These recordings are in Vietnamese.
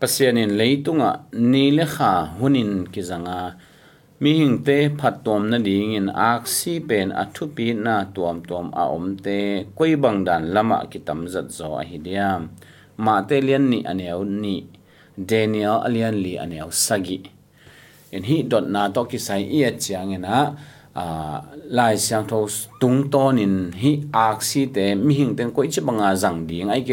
pasianin leitunga ni le kha hunin ki zanga mi hing te phat tom na ding in ak si pen a thu pi na tuam tuam a om te koi bang dan lama ki tam zat zo a hi diam ma te lian ni aneu ni daniel alian li aneu sagi in hi dot na to ki sai ia chiang ina a lai siang tho tung ton in hi ak si te mi hing ten koi chi banga zang ding ai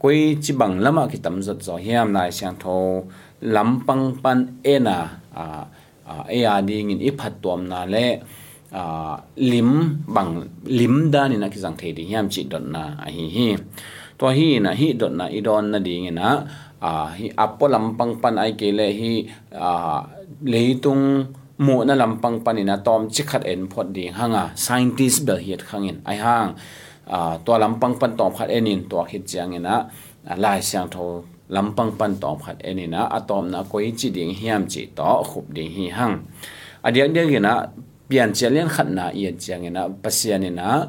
kele koi chi bang lama ki tam zat zo hiam lai siang tho lampang pan ena à, à e a đi in ít phát tom na le à, lim bằng, lim đa nên là cái dạng thế di hiểm chỉ dot na à hi hi. To hi na, hi dot na i don na ding na à hi apo băng pan ai kể le hi à lấy tung mu na băng pan ina tom chi khat en phot ding hanga à. scientist bel hiat khangin ai hang a to lampang pan tom khat enin to hit chiang ina lai siang tho lampang pan tom khat enina atom na koi chi ding hiam chi to khup ding hi hang adiak dia gina pian chalian khat na ia chiang ina pasianina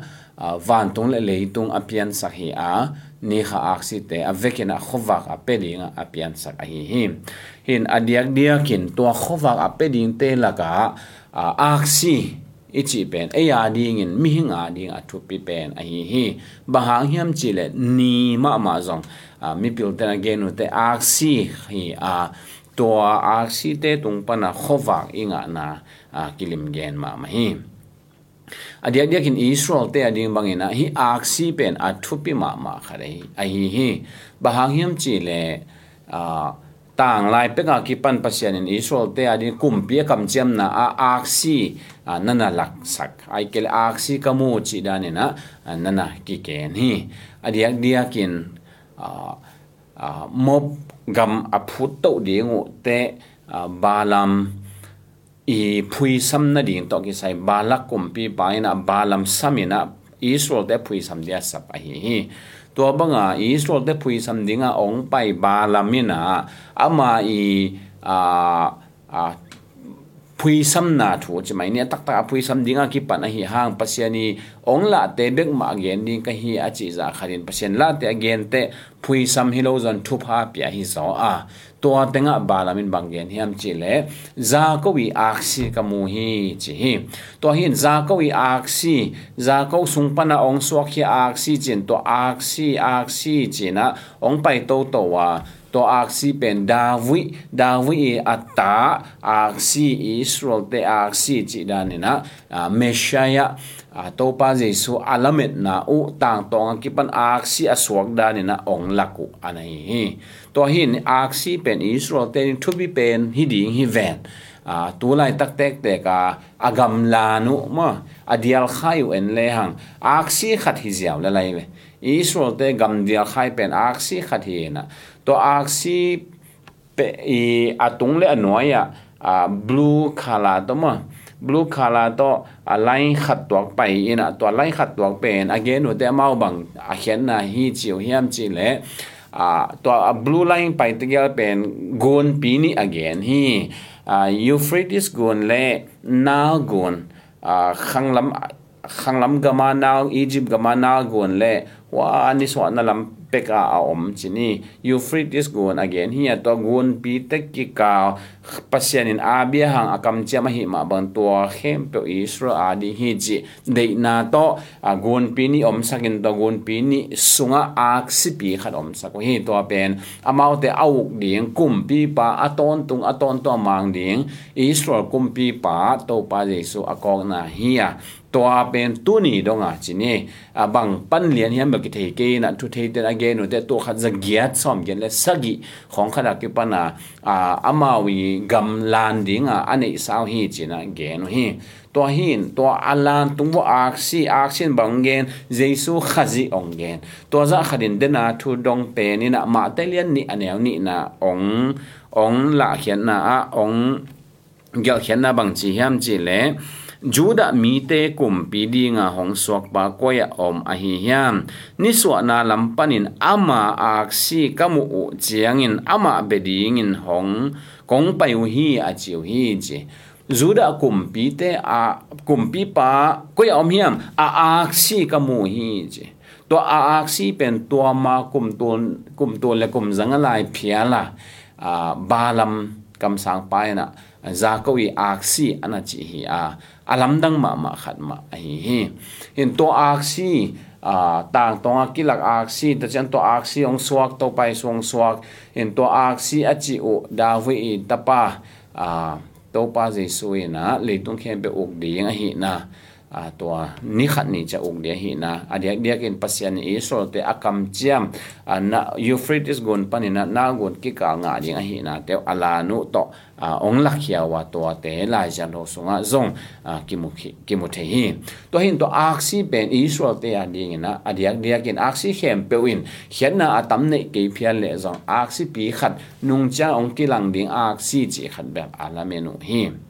van tung le leitung apian sak hi a ni kha aksi te avekina khowak a peding a pian sak a hi hi hin adiak dia to khowak a peding te laka aksi ichi pen e ya ding in mi hinga ding a thu pi pen, a hi hi. Bahang hiam chi le, ni ma ma zong. Ah, mi pil ten again u te aksi hi, a to aksi te tung pa na khowak inga na kilim gen ma ma hi. Adia dia kin israel te ading bangina hi aksi pen a thu pi ma ma khare a hi hi. Bahang hiam chi le, a tang lai pe ka ki pan pasian in israel te adin kum pia kam chem na a aksi nana lak sak ai kel aksi kamu chi dane na nana ki ken hi. Adiak dia kin, a mob gam a phut to dingu te balam i phui sam na ding to ki sai. Balak kum pi pa balam samina israel te phui sam dia sap a hi hi. ตัวบังอ่ะอิสราเอลได้พูดสำดิงอ่ะองไปบาลามินะอามาอีอ่าอ่าพูดสำนาถูกใช่ไหมเนี่ยตักตักพูดสำดิงอ่ะคิดปันหิห่างปัสยานีองละเตเบกมาเกนดิงก็ฮีอาจิจาขัดินปัสยานละเตเกนเตพูดสำฮิโลจันทุพาปียฮิซออ่ะ ตัวเต็งอ่ะบาลามินบางเกนฮิมจิเลซาโกวีอักซีกมูฮีจิฮีตัวหินซาโกวีอักซีซาโกสุงปนาองสวกฮีอักซีจินตัวอักซีอักซีจินะองไปโตโตว่า to aksi pen dawi dawi atta aksi israel te aksi chi danina meshaya to pa jesu alamet na u tang tong ki pan aksi aswak danina ong laku anai hi to hin aksi pen israel te thu bi pen hi ding hi ven a tu lai tak tek te ka agam lanu ma adial khayu en le hang aksi khat hi ziaw la lai ve israel te gam dial khai pen aksi khat hi na to aksi pe i atung le anoya a blue khala to ma บลูคาลาโตอะไรขัดตัวไปอินะตัวไรขัดตัวเป็นอเกนุแต่เมาบังอาเขียนนาฮีจิวเฮียมจิเล่ตัวบลูไลน์ไปตะเกียเป็นกุนปีนี้ again ฮียูฟริติสกุนและนากุนขังลำขังลำกามานาวอียิปต์กามานาวกุนและว่าอันนี้สวนนลำ pek a om chini you free this gun again. Hi to gun pi te ki ka pasien in abia hang akam chama hi ma bang to hem pe isra a di hi ji de na to a gun pi ni om sakin to gun pi ni sunga ak si pi khat om sa ko hi to pen. Amau te au ding kum pi pa aton tung aton to mang ding. Isra kum pi pa to pa jesu akong na hi toa pen tu ni donga à, chini abang à, pan lian hiam ba ki thei ke na thu thei ten again ute to khat za giat som gen le sagi khong khana ke pana à, amawi gam lan ding a ane sao hi china gen hi. To hin to alan tung bo ak si ak gen jesu khazi ong gen to za dạ khadin dena thu dong pe ni na ma te lian ni anew ni na ong ong la khian na a ong gel khian chi hiam chi le juda mi te kum pi dinga hong suak pa koya om a hi hian ni suwa na lampanin ama ak kamu u chiangin ama bedingin hong kong pai hi a chiu hi chi. Juda kum pi te a, kum pi pa koya om hiam, a aksi kamu hi chi. To a aksi pen to ma kum ton kum ton le kum zangalai phiala a balam kam sang pa na. Za ko i ak si ana chi hi a. alam dang ma ma khat ma hi hi in to aksi a tang tonga kilak aksi ta chan to aksi ong swak to pai song swak in to aksi a chi o da wi i tapa a to pa je suina le tung khem be ok ding a hi na a to ni khat ni cha uk dia hi na a dia dia kin pasian i sol te akam chiam na euphrates gon panina na gon ki ka nga ding a hi na te ala nu to ong lakhia wa to te lai jan ro sunga zong ki mu ki mu the hi to hin to aksi ben i sol te a ding na a dia dia kin aksi khem pe win hian na atam ne ke phial le zong aksi pi khat nung cha ong ki lang ding aksi chi khat ba ala menu hi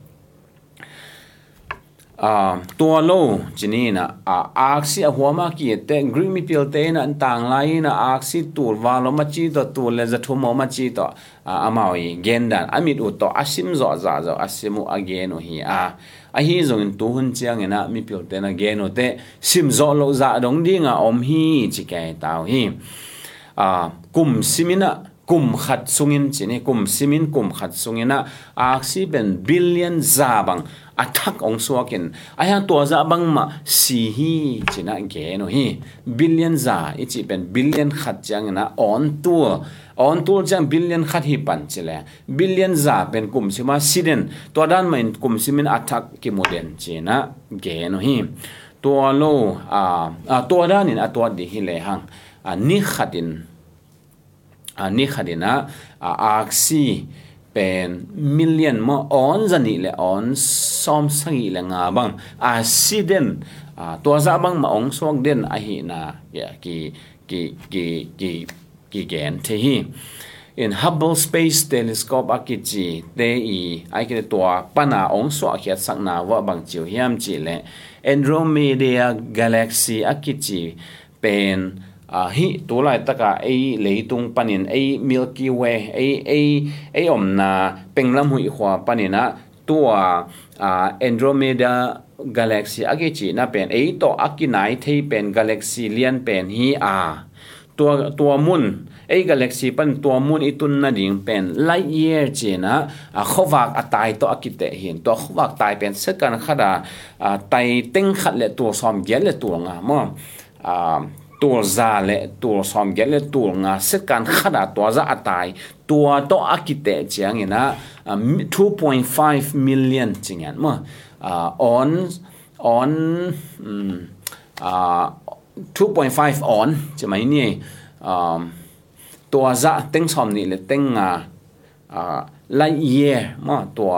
à tua lo chini na a aksi a huama ki te grimi pil te na tang lai na aksi tur va lo machi to tur le za thumo machi to a amawi gendan amit u to asim zo za zo asimu again o hi a a hi zong in tu hun chiang na mi pil te na geno te sim zo lo za dong dinga om hi chi kai tao hi à kum simina kum khat sungin chini kum simin kum khat sungina aksi ben billion za bang จาจอาซิมุอาเกนโอฮีอาอาฮีจงตัวหุ่นเจียงนะมิพิลเตนะเกนโอเตซิมจอโลจาดงดิ้งอาอมฮีจิแกตาวฮีอ่ากุมซิมินะกุมขัดสุงินจีนี่กุมซิมินกุมขัดสุงินะอาร์ซีเป็นบิลเลียนซาบัง athak ong suakin aya to za bang ma si hi china ge no hi billion za ichi pen billion khat chang na on tu on tu chang billion khat hi pan chile billion za pen kum sima siden to dan main kum simin athak ki moden china ge no hi to lo a to dan in atwa di hi le hang ni khatin ni khadina aksi pen, million mo on zani le on, som sangi le nga bang. A siden a to za bang ma ong sok den, a hi na, ya, ki ki ki ki ki gen the hi. In Hubble Space Telescope akichi te i ai ke pana ong so akhiat sak wa bang chiu hiam chi le. Andromeda Galaxy akichi pen à hi tu lai taka ei leitung panin ei milky way ei ei ei om na penglam hui khwa panina tua a andromeda galaxy age chi na pen ei to akinai thei pen galaxy lian pen hi a tua tua mun ei galaxy pan tua mun itun na ding pen light year chi na a khowak atai to akite hin to khowak tai pen sekan khada tai teng khat le tu som gel le tu nga mo a ตัวซาเลตัวสอมเกลตัวงาเสกันขนาดตัวซาอตายตัวโตอากิเตจียงนะ2.5 million จริงๆมั้งอ่า on on อ่า2.5 on จะไหมนี่อ่าตัวซาเต็งสอมนี่เลยเต็งอ่าอ่าไลเยมั้งตัว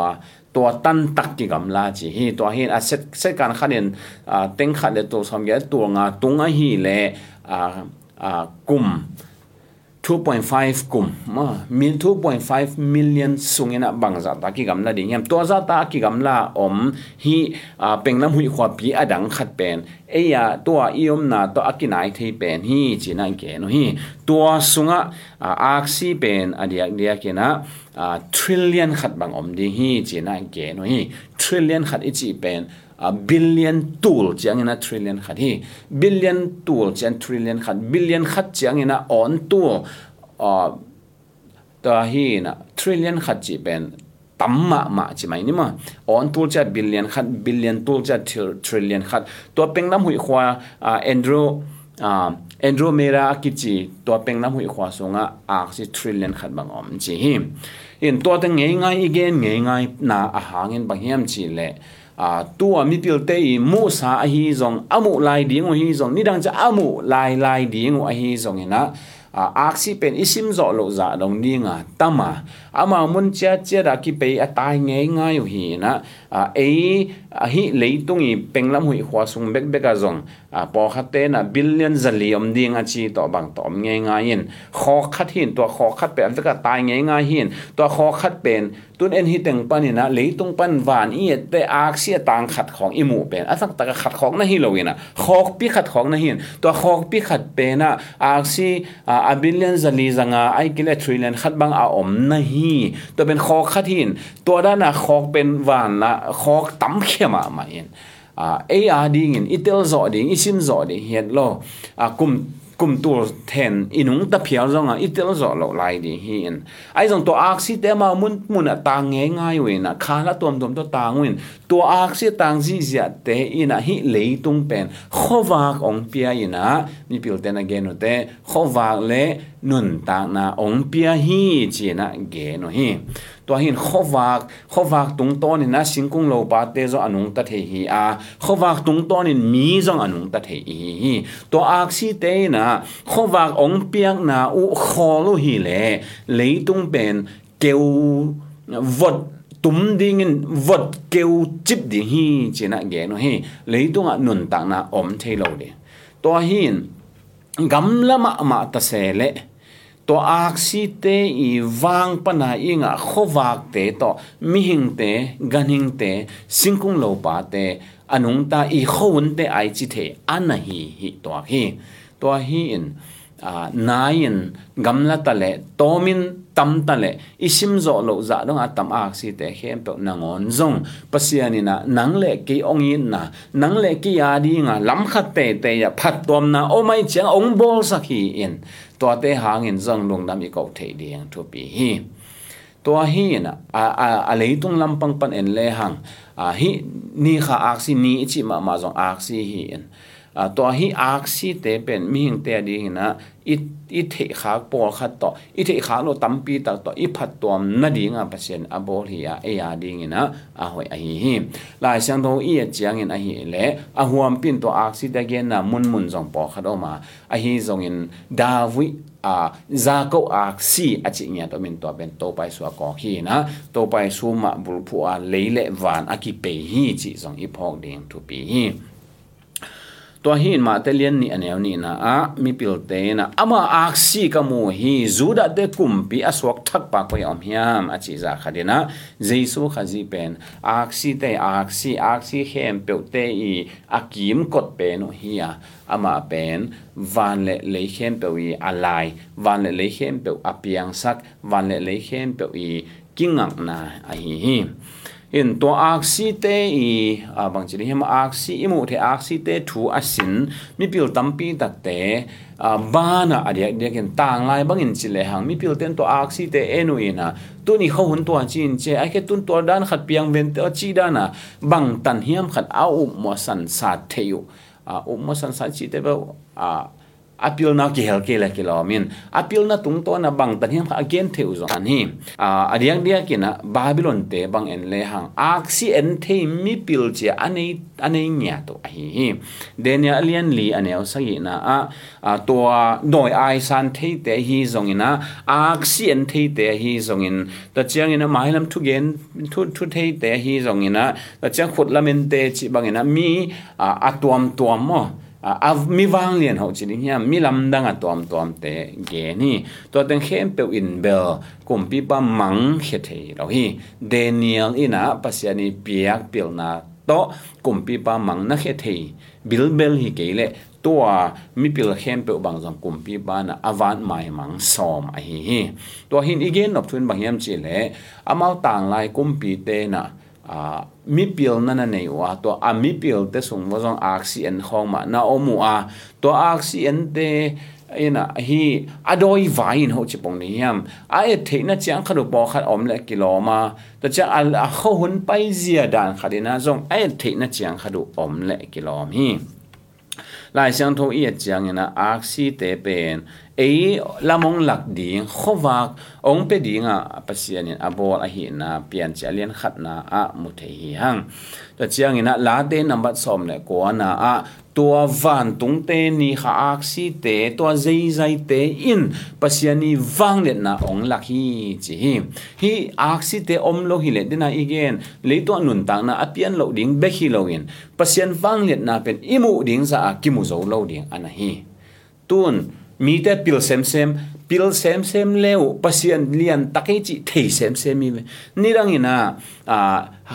ตัวตันตักกิกำลาจีฮีตัวฮีอาเซตเซการขัดเนอ่าเต็งขัดเลตัวสมเกตัวงาตุงอฮีเลอ่าอ่ากลุ่ม2.5 kum ma mil 2.5 million sungena bangza ta ki gamla ding yam to za ta ki gamla om hi a penglam hui khwa pi adang khat pen e ya to iom na to akinai thei pen hi china ke no hi to sunga aksi pen adia dia ke na trillion khat bang om ding hi china ke no hi trillion khat ichi pen a billion tool chiang ina trillion khat hi billion tool chiang trillion khat billion khat chiang ina on tu a ta hi na trillion khat chi pen tamma ma chi mai ni ma on tool cha billion khat billion tool cha trillion khat to pengnam hui khwa andro andromeda kichi to pengnam hui khwa songa a si trillion khat bang om chi hi in to ta ngai ngai again ngai ngai na a hangin bang hiam chi le à tua mi pil te i mu sa a hi zong amu lai ding hi zong ni dang cha amu lai lai ding a hi zong ina a aksi pen isim zo lo za dong ni nga tama ama mun cha cha da ki pe a tai nge nga yu hi na a e a hi leitung i penglam hui khwa sung bek bek a zong a po khate na billion zali om ding a chi to bang to nge nga yin kho khat hin to kho khat pe an ka tai nge nga hin to kho khat pen tun en hi teng pani na leitung pan van i te ak sia tang khat khong i mu pen asak ta khat khong na hi lo ina khok pi khat khong na hin to khok pi khat pe na ak si a billion zali zanga ai kil a trillion khat bang a om na hi ตัวเป็นคอขัดหินตัวด้านน่ะคอกเป็นหวานละคอกตำเขมามาเอง a ar ding in itel zo ding isim zo ding hiat lo. A kum kum tu then inung ta phial zonga itel zo lo lai di hi in ai zong to ak si te ma mun mun ta nge ngai we na kha la tom tom to ta ngwin to ak si tang ji zia te ina hi le tung pen khowak ong pia ina mi pil ten again no te khowak le nun ta na ong pia hi chi na ge no hi. ตัวหินขวากขวากตรงต้นนี่นะสิงคุงโลปาเตจอนุงตัดเหฮีอาขวากตรงต้นนี่มีจงอนุงตัดเหฮีตัวอากซีเตนะขวากองเปียกนะอุขอลุฮีเลเลยตุงเป็นเกววดตุ้มดิ่งวดเกวจิบดิ่งฮีจีน่ะแกno hi เลยตุงอ่ะนุนตังนะอมเทโล to aksi te i wang pana inga khowak te to mi hing te, ganing te, singkung lo pa te, anung ta i khowun te ai chi the anahi hi to hi. To hi in, a nain gamla tale tomin tam tale isim zo lo za dong atam ak si te hem pe nangon zong. Pasiani na, nang le ki ong yin na, nang le ki ya di nga lam khat te te ya phat tom na, o mai chang ong bol sa hi in. ตัวเตหางอินจังลงดำอีกเอาเทดียงทุปีฮีตัวฮีนะอ่าอ่าอะไรตุงลำปังปันเอ็นเลหังอ่าฮีนี่ค่ะอักซีนี่จิมามาจงอักซีฮีเอ็นอ่า ตัวฮีอาร์ซีเตเป็นมีหิงเตดีนะอิอิเทขาปอขัดต่ออิเทขากโลตัมปีตักต่ออิผัดตัวนาดีงาเปอร์เซ็นต์อบอลียเอียดีงนะอาหอยอหิฮิลายเสียงโทอีเจียงเงินอหิเละอาหวมปินตัวอาร์ซีเตเกนนะมุนมุนจงปอขัดออกมาอหิจงเงินดาวิอาจาโกอาซีอจิเงียตัวเป็นตัวเป็นโตไปสัวกอฮีนะโตไปสูมะบุลผัวเลยเละวานอากิเปฮีจิจงอิพอกเดงทุปีฮี ตัวหินมาเตเลียนนี่อันเอวนี่นะอะมีปิลเตนะอามาอักซีกมูฮีจูดาเดกุมปีอสวกทักปากไปอมยามอาจิจาขัดนะเจสูขจีเป็นอักซีเตอักซีอักซีเข้มเปิลเตอีอากิมกดเป็นเฮียอามาเป็นวันเลเลเข้มเปิลอีอะไรวันเลเลเข้มเปิลอเปียงสักวันเลเลเข้มเปิลอีกิ้งงักนาอหิฮี in to aksi te i, a bang chi hem aksi imu the aksi te thu asin mi pil tampi tak te, a bana adia dia ken tang lai bang in chi le hang. Mi pil ten to aksi te enu ina tu ni ho hun to chin che ai ke tun to dan khat piang ven te chi dana bang tan hiam khat a u mo san sa theu a u mo san sa chi te ba a apil na ki hel ke la ki min apil na tung to na bang tan hiam again theu zo an hi a adiang dia ki na babylon te bang en le hang. Aksi en the mi pil che anei anei nya to a hi denia alien li aneu sa hi na. A to noi ai san the te hi zong ina aksi en the te hi zong in. Ta chiang ina mai lam thu gen, thu thu the te hi zong ina ta chiang khut lamen te chi bang ina mi a tuam tuam mo. อาม่วางเรียนเฮาจินเฮียมีลำดังอะตอมตัอมแต่เกนี่ตัวเต็งเข้มเปียวอินเบลกลุ่มปีปามังเฮเทเราฮีเดนิเอลอีนะปัสยานีเปียกเปียวนาโตกลุ่มปีปามังนักเฮเทบิลเบลฮีเกเลตัวมีเปียวเข้มเปีอวบางจอมกลุ่มปีปานะอวานใหม่มังซอมไอะฮีตัวหินอีเกนนบทุนบางเฮียมจิเลอมาต่างลายกลุ่มปีเตนะ a mi pil na na nei wa to a mi pil te sung mo jong oxygen khong ma na omu a to oxygen te ina hi adoi vain ho chi pong ni yam a e the na chang khadu bo khat om le kilo ma to cha al a kho hun pai zia dan khadina jong a e the na chang khadu om le kilo mi lai xiang tho i chiang ina oxy te pen ei, lamong lak ding, khowak, ong pe dinga pasian in abol a hi na pian chi alian khat na a mu the hi hang ta chiang ina la de number som le ko na a. Tua van tung te ni kha ak si te, tua zai zai te in. Pasian ni wang le na ong lak hi chi hi. Hi ak si te om lo hi le dina igen. Le to nun tang na apian lo ding, be hi lo in pasian wang le na pen imu ding za a kimu zo lo ding ana hi. Tun กนเลยตัวนุนตังนะอเปียนโลดิงเบคิโลอินปัสยานวังเล็ดนะเป็นอิมูดิงซากิมูโซโลดิงอันนะฮีตุนมีแต่ปิลเซมเซม pil sem sem leo pasien lian takai chi thei sem sem mi ni rang ina a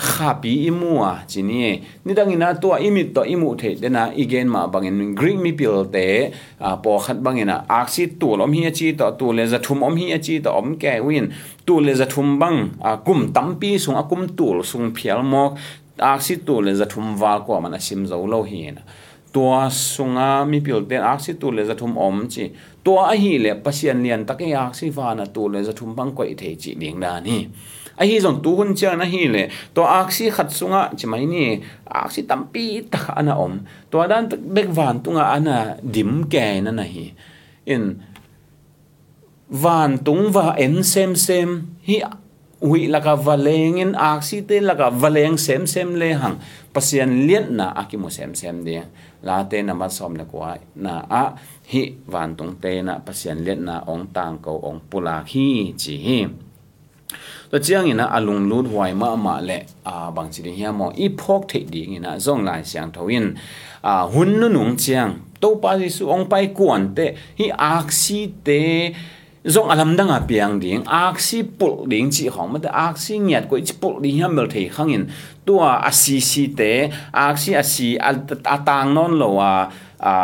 kha pi imua chini ni rang ina to imit to imu the dena igen ma bangin green mi pil te a po khat bangina aksi tu lom hi chi to tu le za thum om hi chi to om ke win tu le za thum bang a kum tampi sung a kum tul sung phial mok ak si tu le za thum wal ko man asim zo lo hi na tua sunga mi pil ten ak si tu le za thum om chi tua a hi le pasian lian tak e ak si va na tu le za thum bang ko i the chi ding da ni a hi zong tu hun cha na hi le to ak si khat sunga chi mai ni ak si tampi ta ana om to dan bek van tunga ana dim ke na na hi in van tung va en sem sem, hi hui laka valengin aksi te laka valeng sem sem le hang pasian liet na akimu sem sem dia la te na ma som le kwa na a hi van tung te na pasian liet na ong tang ko ong pula hi chi hi to chiang ina alung lut huai ma ma le a bang chi hi mo i phok the di ina zong lai siang thoin a hun nu nung chiang to pa ji su ong pai kuan te hi aksi te zong alam dang a piang ding aksi pul ding chi hong ma ta ak nyat ko chi pul ding ham bel thei khangin tua a si si te aksi a si a tang non lo a a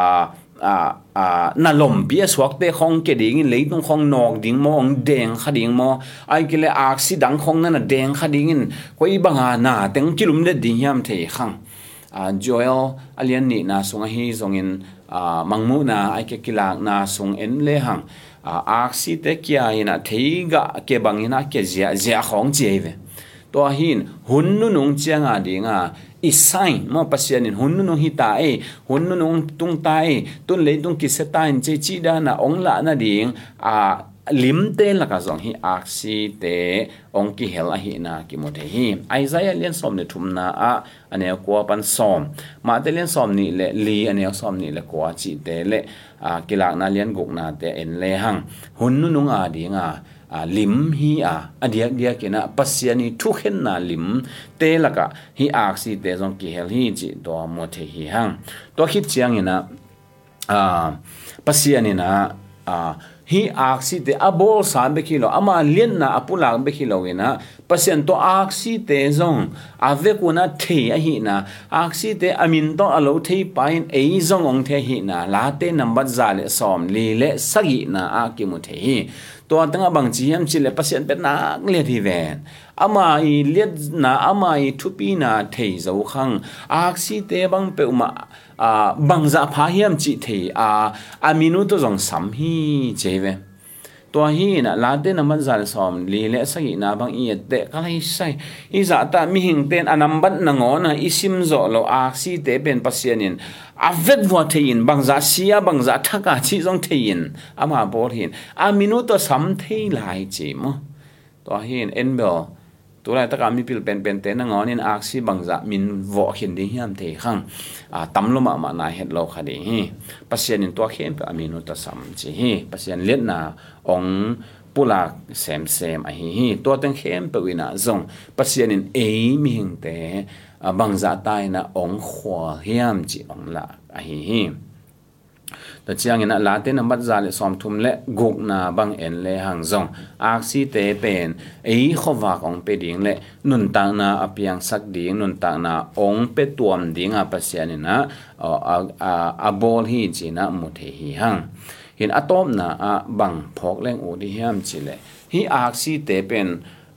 a a, na lom bia swak te khong ke ding le tung khong nok ding mo, ong deng kha ding mo. Ai ke le aksi dang khong na na deng kha ding in ko i banga na teng kilum le ding yam thei khang. A joel, alian ni na sunga hi zongin a mangmu na, ai ke kilak na sung en le hang. À, aksi te kia ina theiga ke bangina ke zia zia khong cheve to hin hunnu nung chianga dinga isain mo pasianin hunnu nung hita e hunnu nung tung ta e tun le tung ki setain che chi da na ong la na ding a à, lim te la ka zong hi aksi te ong ki hel a hi na ki mo te hi isaiah lian som ne thum na a ane ko pan som ma te lian som ni le li ane som ni le ko chi te le a kilak na lian guk na te en le hang hun nu nung a di nga a lim hi a adiak dia kena pasiani thu khen na lim te laka hi aksi te zong ki hel hi chi to mo the hi hang to khit chiang ina a pasiani na a hi aksi de abol san bekilo ama lien na apulang bekilo ina pasien to aksi te zong ave kuna the a hi na aksi te amin to alo the pain e zong ong the hi na la te number za le som. Li le sagi na a ki mu the hi to tanga bang chi yam chi le pasien pet na le thi ven ama i liet na ama i thupi na thei zo khang. Aksi te bang pe ma à bằng giá phá hiểm chỉ thì à à to dòng sắm hi chế về hi na la te na man zal som li le sa na bang i te ka lai sai. I za ta mi hing ten anam ban na ngo na isim zo lo, a si te pen pasianin a vet vo te in bang za sia, bang za thaka chi zong te in ama bor hin. A minu sam the lai chi mo. To hin en bel ตัวไรตะการมีพิลเป็นเป็นเตนงอนินอักซีบังจะมินวอเห็นดีฮิมเทขังอ่าตั้มลมามานาเห็ดโลคดีฮีปัสยานินตัวเข้มเป็นอามินุตสัมจีฮีปัสยานเลียนนาองปุลาเซมเซมอหีฮีตัวตั้งเข้มเป็นวินาจงปัสยานินเอมิหิงเตบังจะตายนะองขวาฮิมจีองละอหีฮี ta chiang ina la te na mat za le som thum le guk na bang en le hang zong ak si te pen ei khowa kong pe ding le nun ta na apiang sak ding nun ta na ong pe tuam ding a pasian ina a a bol hi chi na mu the hi hang hin atom na a bang phok leng u di hiam chi le hi ak si te pen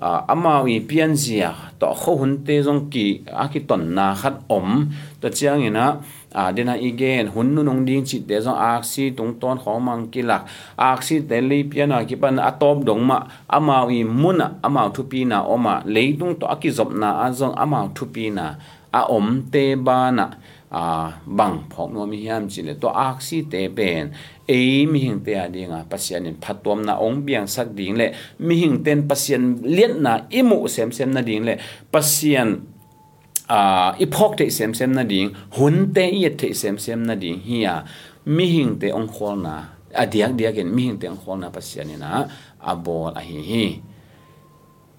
ama wi pian zia, to kho hun te jong ki a ki ton na khat om. To chiang ina à đến là igen hun nu nong ding chi de zo aksi tung ton kho mang ki lak. Aksi te li piana ki pan atop dong ma. Ama wi mun ama thu pi na oma le tung to ki zop na a zong, ama thu pi na a om te ba na. À bằng phok no mi hiam chi le. To aksi te ben e mi hing te a dinga pasian in phatom na ong biang sak ding le. Mi hing ten pasian lien na, imu sem sem na ding le. Pasian, a ipok te sem sem na ding, hun te ye te sem sem na ding hia mi hing te ong khol na, a diak diak en, mi hing te ong khol na pasian ina a bol a hi hi.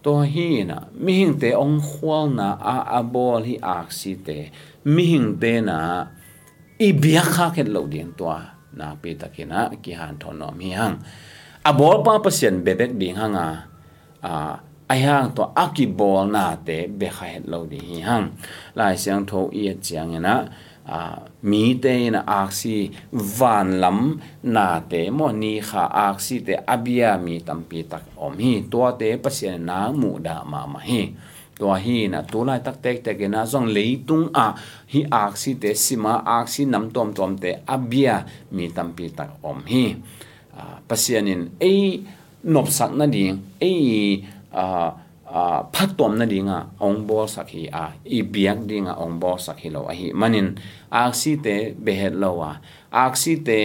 To hi na, mi hing te ong khol na, a a bol hi ak si te. Mi hing te na, i bia kha ket lo ding toa na pe takina ki han thon no mi hang a bol pa pasian bebek ding hanga a ayang to aki bol na te be khai lo di hi hang lai siang tho i chiang na a mi te na aksi van lam na te mo ni kha aksi te abia mi tampi tak om hi to te pasien na mu da ma ma hi tua hi na tu lai tak tek tek na zong leitung a. Hi ak si te sima ak si nam tom tom te abia mi tampi tak om hi. Pasianin ei nop sak na ding, ei, a a, phat tom na dinga ong bol sak hi a. I biak dinga ong bol sak hi lo a hi. Manin ak si te behet lo wa ak si te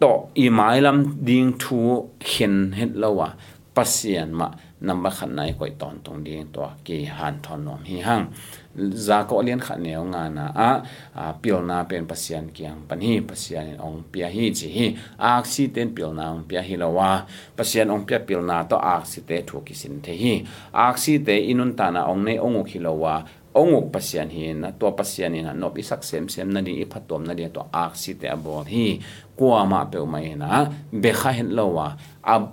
to i mai lam ding thu hen het lo wa pasian ma number khan nai koi ton tung ding to ki han thon nom hi hang za ko lian khan neo nga na a pil na pen pasian kyang pan hi pasian ong pia hi chi hi accident pil na ong pia hi lawa pasian ong pia pil na to accident thu ki sin the hi accident inun ta na ong nei ong ki lawa องุกปัสยานหินตัวปัสยานหินนบอิสักเสมเสมนั่นดีอิพัตตมนั่นดีตัวอักสิเตอบอลฮีกัวมาเปลวไม่นะเบค่าเห็นเราว่าอับ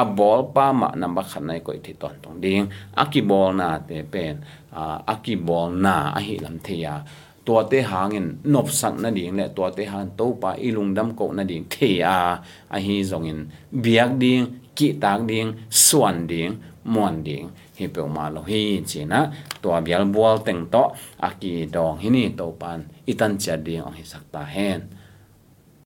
a bol pa ma namba khanai koi thi ton tong ding. A ki bol na te pen, a ki bol na, a hi lam thia tua te hangin nop sak na ding le, tua te han to pa ilung dam ko na ding thia a hi zongin biak ding, ki tak ding, suan ding mon ding. Hi pe ma lo hi chi na. Tua bial bol teng to, a ki dong hi ni to pan itan cha ding hi sak ta hen.